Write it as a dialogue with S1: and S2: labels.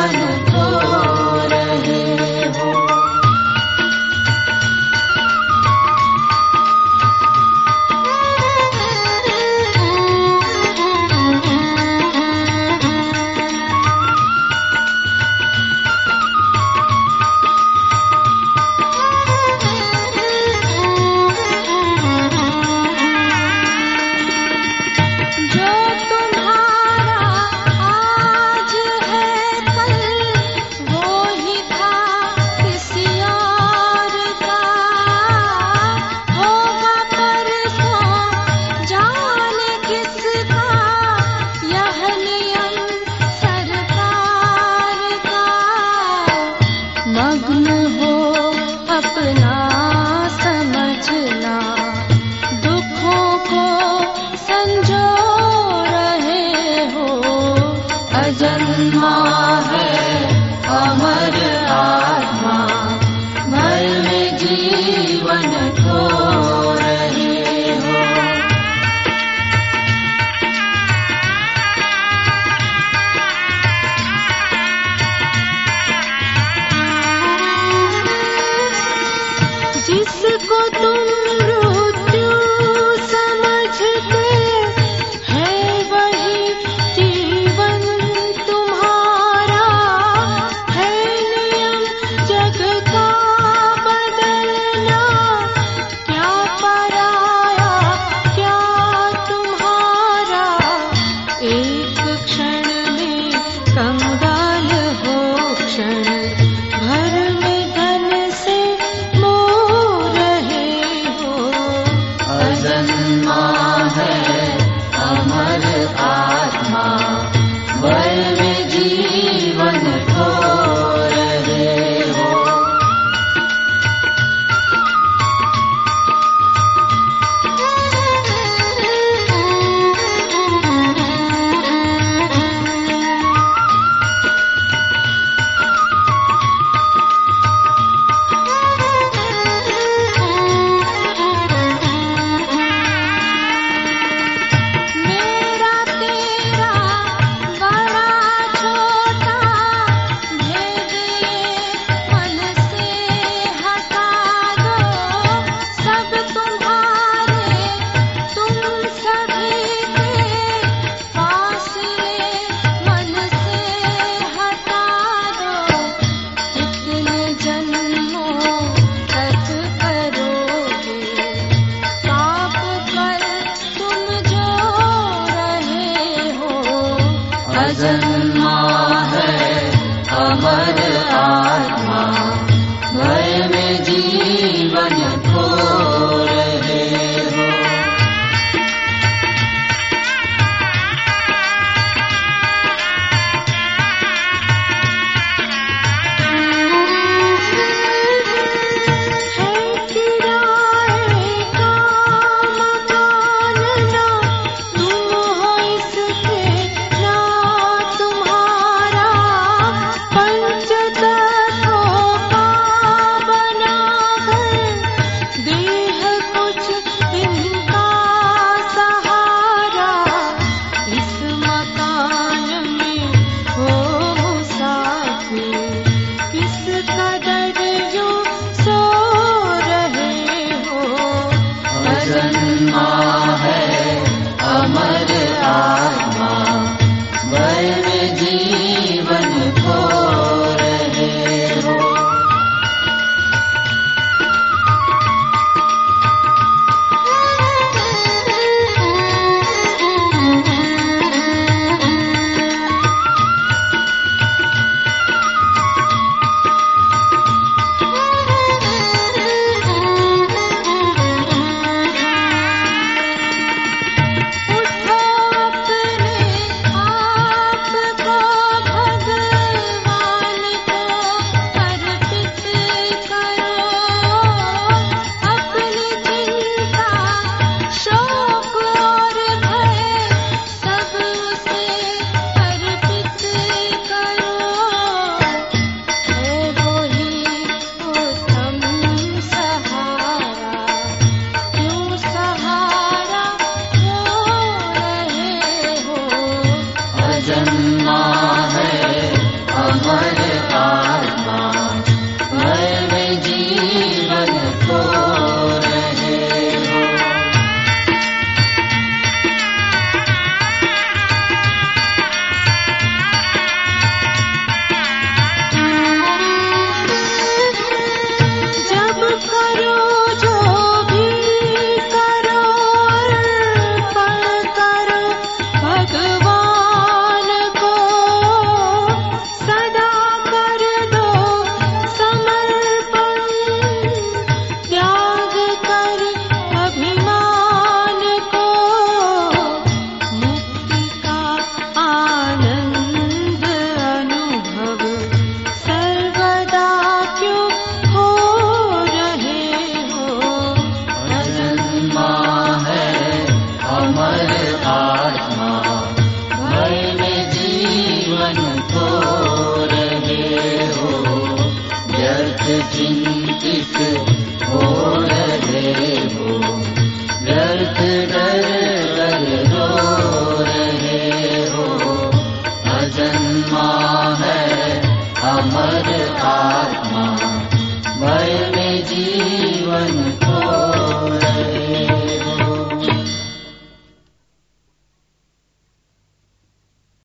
S1: जीवन Oh. भजन